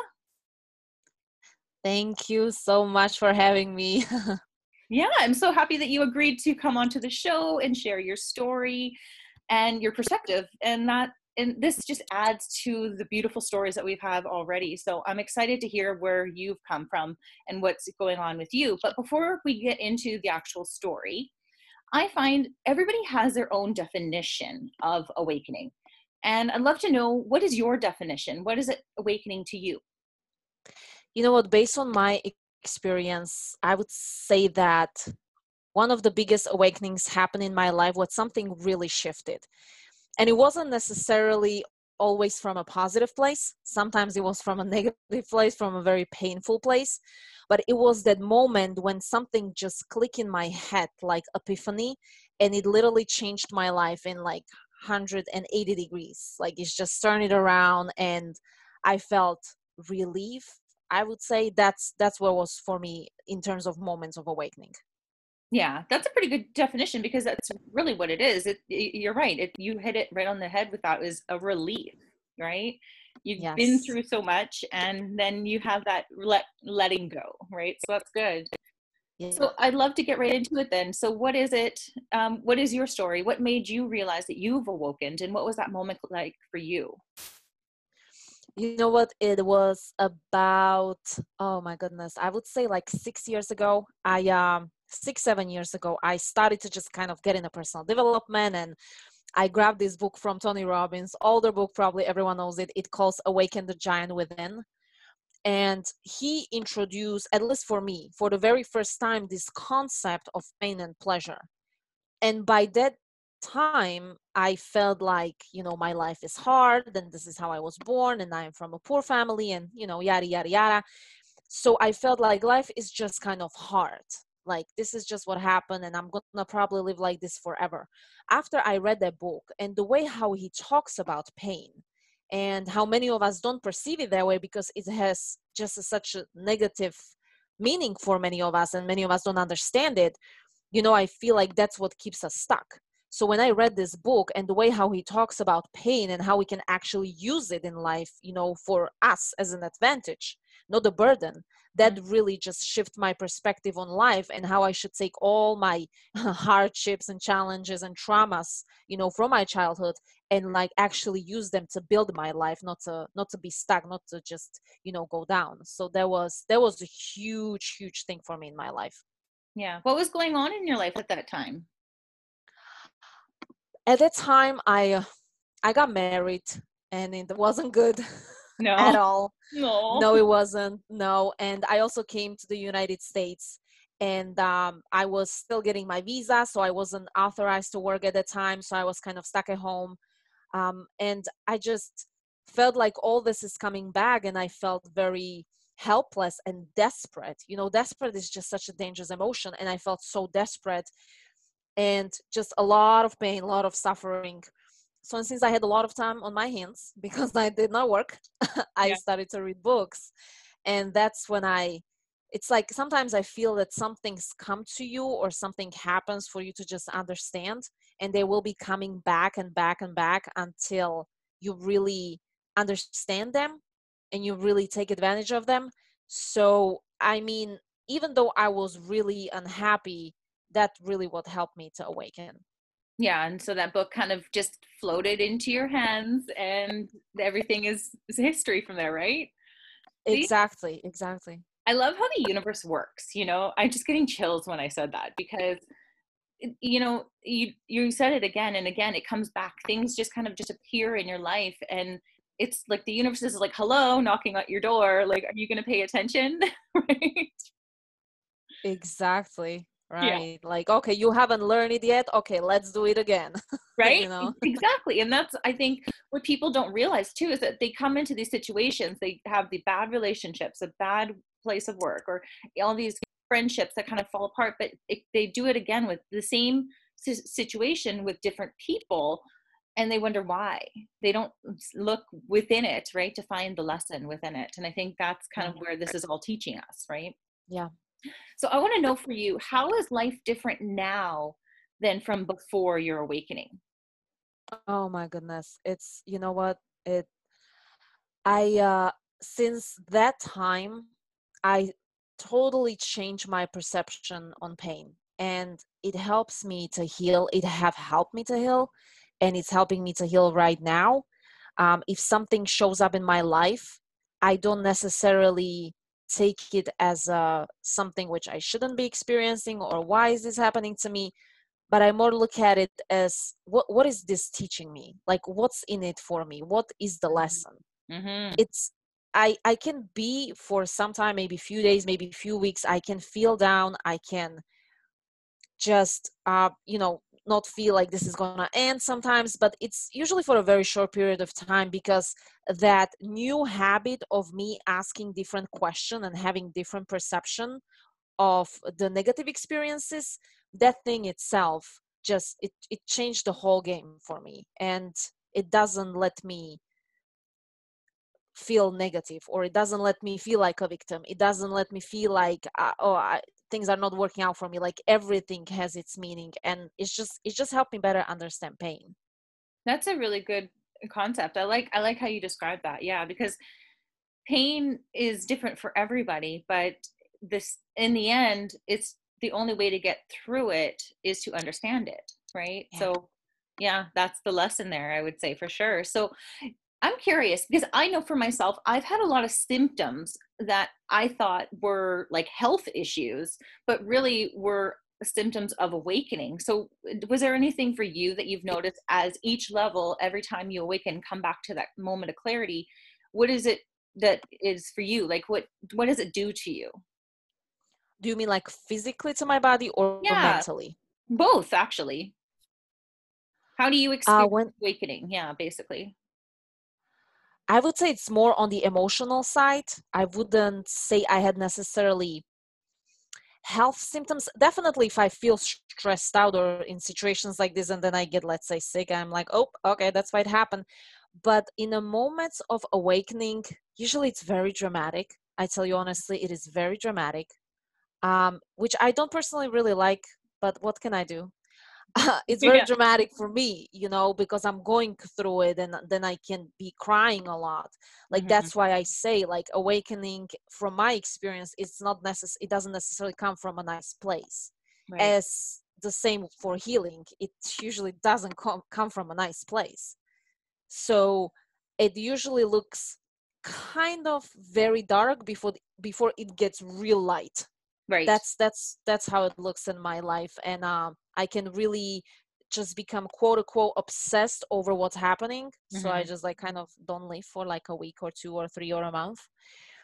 Thank you so much for having me. yeah, I'm so happy that you agreed to come onto the show and share your story and your perspective. And that and this just adds to the beautiful stories that we've had already. So I'm excited to hear where you've come from and what's going on with you. But before we get into the actual story, I find everybody has their own definition of awakening. And I'd love to know what is your definition? What is it awakening to you? You know what, based on my experience, I would say that one of the biggest awakenings happened in my life was something really shifted and it wasn't necessarily always from a positive place. Sometimes it was from a negative place from a very painful place. But it was that moment when something just clicked in my head like epiphany and it literally changed my life in like 180 degrees. Like it's just turned it around and i felt relief. I would say that's that's what was for me in terms of moments of awakening yeah, that's a pretty good definition because that's really what it is. It, it, you're right. It, you hit it right on the head with that is a relief, right? You've yes. been through so much and then you have that let letting go, right? So that's good. Yeah. So I'd love to get right into it then. So what is it? Um, what is your story? What made you realize that you've awoken, and what was that moment like for you? You know what? It was about oh my goodness, I would say like six years ago. I um six seven years ago i started to just kind of get into personal development and I grabbed this book from Tony Robbins, older book, probably everyone knows it. It calls Awaken the Giant Within. And he introduced, at least for me, for the very first time, this concept of pain and pleasure. And by that time, I felt like, you know, my life is hard, and this is how I was born, and I'm from a poor family, and, you know, yada, yada, yada. So I felt like life is just kind of hard like this is just what happened and i'm gonna probably live like this forever. After i read that book and the way how he talks about pain and how many of us don't perceive it that way because it has just a, such a negative meaning for many of us and many of us don't understand it you know i feel like that's what keeps us stuck. So when i read this book and the way how he talks about pain and how we can actually use it in life you know for us as an advantage not a burden. That mm-hmm. really just shift my perspective on life and how i should take all my hardships and challenges and traumas you know from my childhood and like actually use them to build my life not to not to be stuck not to just you know go down. So that was that was a huge huge thing for me in my life. Yeah. What was going on in your life at that time? At that time i i got married and it wasn't good no. at all. No. No it wasn't. No and i also came to the united states and um, i was still getting my visa so i wasn't authorized to work at the time so i was kind of stuck at home. Um, and i just felt like all this is coming back and i felt very helpless and desperate. You know desperate is just such a dangerous emotion and i felt so desperate and just a lot of pain a lot of suffering so since I had a lot of time on my hands because I did not work, I yeah. started to read books. And that's when I it's like sometimes I feel that something's come to you or something happens for you to just understand and they will be coming back and back and back until you really understand them and you really take advantage of them. So I mean, even though I was really unhappy, that really what helped me to awaken yeah and so that book kind of just floated into your hands and everything is, is history from there right? Exactly exactly. I love how the universe works you know? I'm just getting chills when i said that because you know you you said it again and again it comes back things just kind of just appear in your life and it's like the universe is like hello knocking at your door like are you going to pay attention? Right? Exactly right yeah. like okay you haven't learned it yet okay let's do it again right you know? exactly and that's i think what people don't realize too is that they come into these situations they have the bad relationships a bad place of work or all these friendships that kind of fall apart but it, they do it again with the same situation with different people and they wonder why they don't look within it right to find the lesson within it and i think that's kind of mm-hmm. where this is all teaching us right yeah so I want to know for you, how is life different now than from before your awakening? Oh my goodness. It's you know what? It I uh since that time I totally changed my perception on pain and it helps me to heal. It have helped me to heal and it's helping me to heal right now. Um, if something shows up in my life, I don't necessarily take it as a something which I shouldn't be experiencing or why is this happening to me but I more look at it as what what is this teaching me like what's in it for me what is the mm-hmm. lesson mm-hmm. it's I I can be for some time maybe a few days maybe a few weeks I can feel down I can just uh you know not feel like this is going to end sometimes but it's usually for a very short period of time because that new habit of me asking different question and having different perception of the negative experiences that thing itself just it, it changed the whole game for me. And it doesn't let me feel negative or it doesn't let me feel like a victim. It doesn't let me feel like uh, oh I, things are not working out for me. Like everything has its meaning and it's just it's just helped me better understand pain. That's a really good concept. I like i like how you describe that. Yeah because pain is different for everybody but this in the end it's the only way to get through it is to understand it right? Yeah. so yeah that's the lesson there i would say for sure. So I'm curious because I know for myself, I've had a lot of symptoms that I thought were like health issues, but really were symptoms of awakening. So, was there anything for you that you've noticed as each level, every time you awaken, come back to that moment of clarity? What is it that is for you? Like, what what does it do to you? Do you mean like physically to my body or, yeah, mentally? Both, actually. How do you uh, experience uh, when, awakening? Yeah, basically. I would say it's more on the emotional side. I wouldn't say I had necessarily health symptoms. Definitely if i feel stressed out or in situations like this and then i get let's say sick i'm like oh okay that's why it happened. But in a moment of awakening usually it's very dramatic. I tell you honestly it is very dramatic um, which i don't personally really like but what can i do it's very yeah. dramatic for me you know because i'm going through it and then i can be crying a lot like mm-hmm. that's why i say like awakening from my experience it's not necessary it doesn't necessarily come from a nice place right. as the same for healing it usually doesn't come come from a nice place so it usually looks kind of very dark before before it gets real light right that's that's that's how it looks in my life and um i can really just become quote unquote obsessed over what's happening mm-hmm. so i mm-hmm. just like kind of don't live for like a week or two or three or a month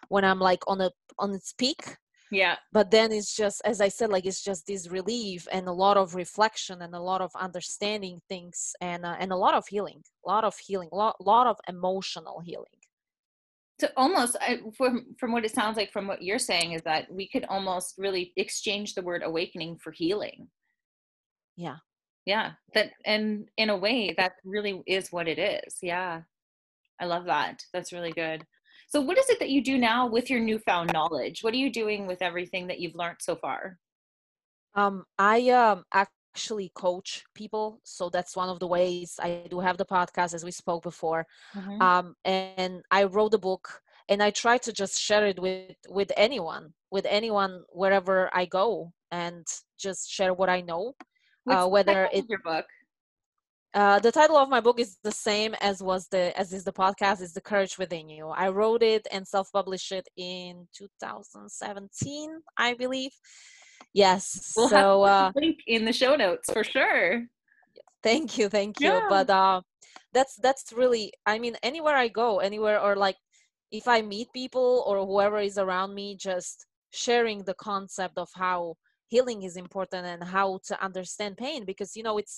when i'm like on a on its peak yeah but then it's just as i said like it's just this relief and a lot of reflection and a lot of understanding things and uh, and a lot of healing a lot of healing a lot, lot of emotional healing so almost I, from from what it sounds like from what you're saying is that we could almost really exchange the word awakening for healing yeah. Yeah that and in a way that really is what it is yeah. I love that that's really good. So what is it that you do now with your newfound knowledge? What are you doing with everything that you've learned so far? Um i um actually coach people so that's one of the ways i do have the podcast as we spoke before. Mm-hmm. um, and i wrote a book and i try to just share it with with anyone with anyone wherever i go and just share what i know uh, whether it's your book? Uh, the title of my book is the same as was the as is the podcast is the courage within you. I wrote it and self-published it in 2017 i believe. Yes we'll so uh link in the show notes for sure. Thank you thank you. Yeah. but uh that's that's really i mean anywhere i go anywhere or like if i meet people or whoever is around me just sharing the concept of how healing is important and how to understand pain because you know it's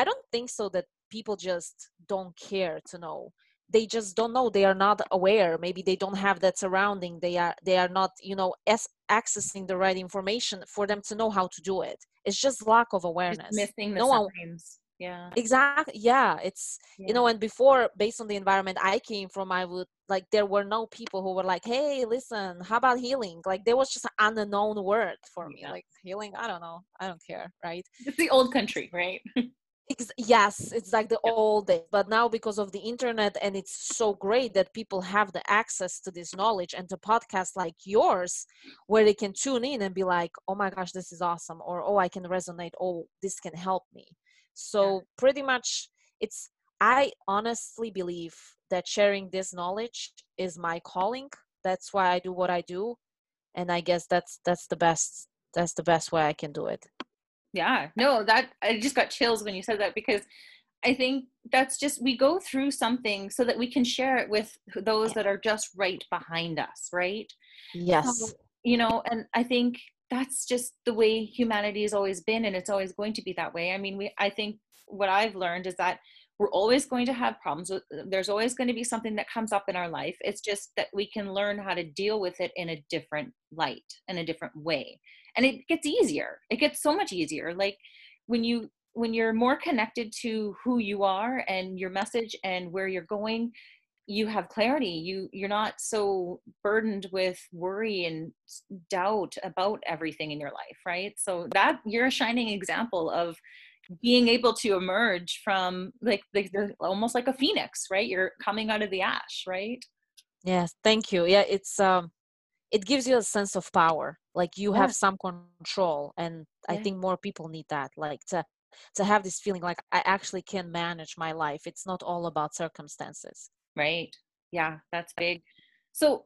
i don't think so that people just don't care to know. They just don't know. They are not aware. Maybe they don't have that surrounding. They are they are not you know as accessing the right information for them to know how to do it. It's just lack of awareness. just missing the no signs yeah. Exactly yeah it's yeah. you know and before based on the environment i came from i would like there were no people who were like hey listen how about healing? Like there was just an unknown word for me like healing i don't know i don't care right? It's the old country right? Yes it's like the old days but now because of the internet and it's so great that people have the access to this knowledge and to podcasts like yours where they can tune in and be like oh my gosh this is awesome or oh i can resonate oh this can help me so yeah. pretty much it's i honestly believe that sharing this knowledge is my calling. That's why i do what i do. And i guess that's that's the best that's the best way i can do it. Yeah. No that i just got chills when you said that because i think that's just we go through something so that we can share it with those that are just right behind us right? Yes. So, you know and i think that's just the way humanity has always been and it's always going to be that way. I mean we i think what i've learned is that we're always going to have problems. Uh, there's always going to be something that comes up in our life. It's just that we can learn how to deal with it in a different light in a different way. And it gets easier. It gets so much easier. Like when you when you're more connected to who you are and your message and where you're going you have clarity you you're not so burdened with worry and doubt about everything in your life right? So that you're a shining example of being able to emerge from like, the almost like a phoenix right? You're coming out of the ash right? Yes thank you. Yeah it's um it gives you a sense of power like you yeah. have some control and yeah. i think more people need that like to to have this feeling like i actually can manage my life. It's not all about circumstances right yeah that's big so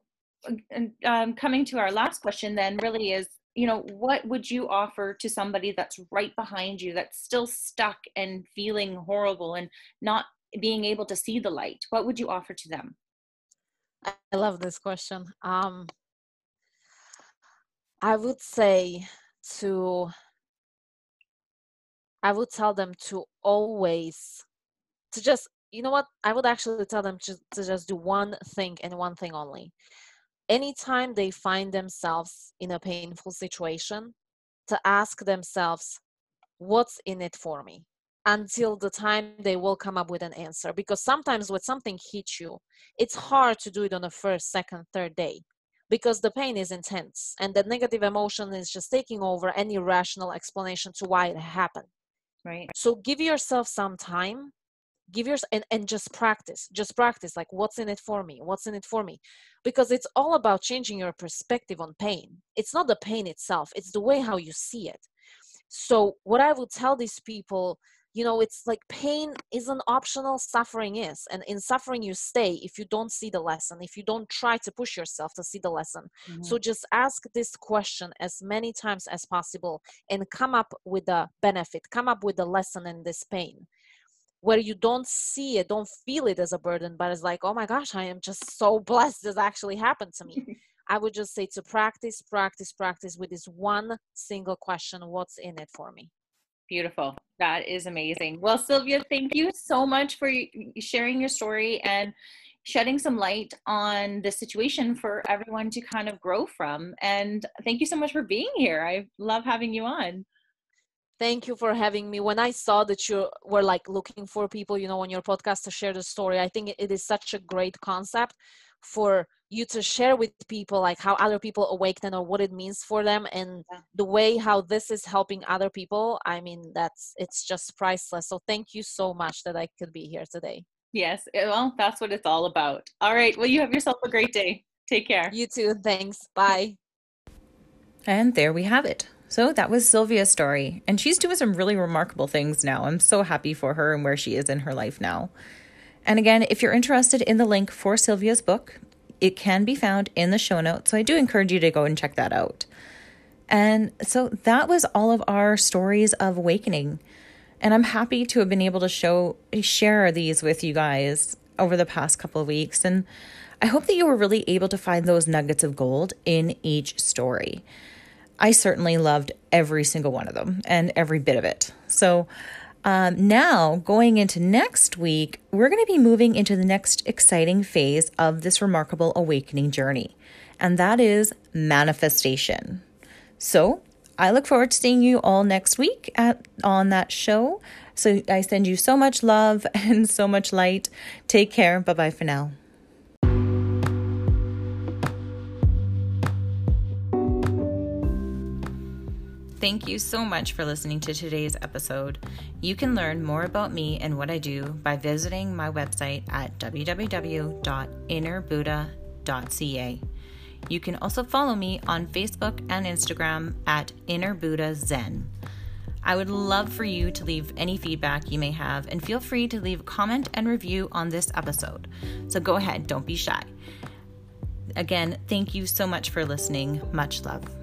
um, coming to our last question then really is you know, what would you offer to somebody that's right behind you that's still stuck and feeling horrible and not being able to see the light? What would you offer to them? I love this question. Um, I would say to, I would tell them to always, to just, you know what? I would actually tell them to, to just do one thing and one thing only. Anytime they find themselves in a painful situation, to ask themselves, what's in it for me? until the time they will come up with an answer because sometimes when something hits you it's hard to do it on the first second third day because the pain is intense and the negative emotion is just taking over any rational explanation to why it happened right so give yourself some time give yours and, and just practice just practice like what's in it for me what's in it for me because it's all about changing your perspective on pain. It's not the pain itself it's the way how you see it. So what i would tell these people you know it's like pain isn't optional suffering is and in suffering you stay if you don't see the lesson if you don't try to push yourself to see the lesson. Mm-hmm. so just ask this question as many times as possible and come up with a benefit come up with a lesson in this pain where you don't see it don't feel it as a burden but it's like oh my gosh i am just so blessed this actually happened to me i would just say to practice practice practice with this one single question what's in it for me Beautiful. That is amazing. Well, Sylvia, thank you so much for sharing your story and shedding some light on the situation for everyone to kind of grow from. And thank you so much for being here. I love having you on. Thank you for having me. When I saw that you were like looking for people, you know, on your podcast to share the story, I think it is such a great concept for you to share with people like how other people awaken or what it means for them and yeah. the way how this is helping other people. I mean that's it's just priceless. So thank you so much that i could be here today. Yes eh, well that's what it's all about. All right well you have yourself a great day. Take care. You too. Thanks. Bye. And there we have it so that was Sylvia's story, and she's doing some really remarkable things now. I'm so happy for her and where she is in her life now. And again, if you're interested in the link for Sylvia's book, it can be found in the show notes. So I do encourage you to go and check that out. And so that was all of our stories of awakening. And I'm happy to have been able to show share these with you guys over the past couple of weeks and I hope that you were really able to find those nuggets of gold in each story. I certainly loved every single one of them and every bit of it. So um, now, going into next week, we're going to be moving into the next exciting phase of this remarkable awakening journey, and that is manifestation. So, I look forward to seeing you all next week at on that show. So, I send you so much love and so much light. Take care. Bye bye for now. Thank you so much for listening to today's episode. You can learn more about me and what I do by visiting my website at www.innerbuddha.ca. You can also follow me on Facebook and Instagram at Inner Buddha Zen. I would love for you to leave any feedback you may have and feel free to leave a comment and review on this episode. So go ahead, don't be shy. Again, thank you so much for listening. Much love.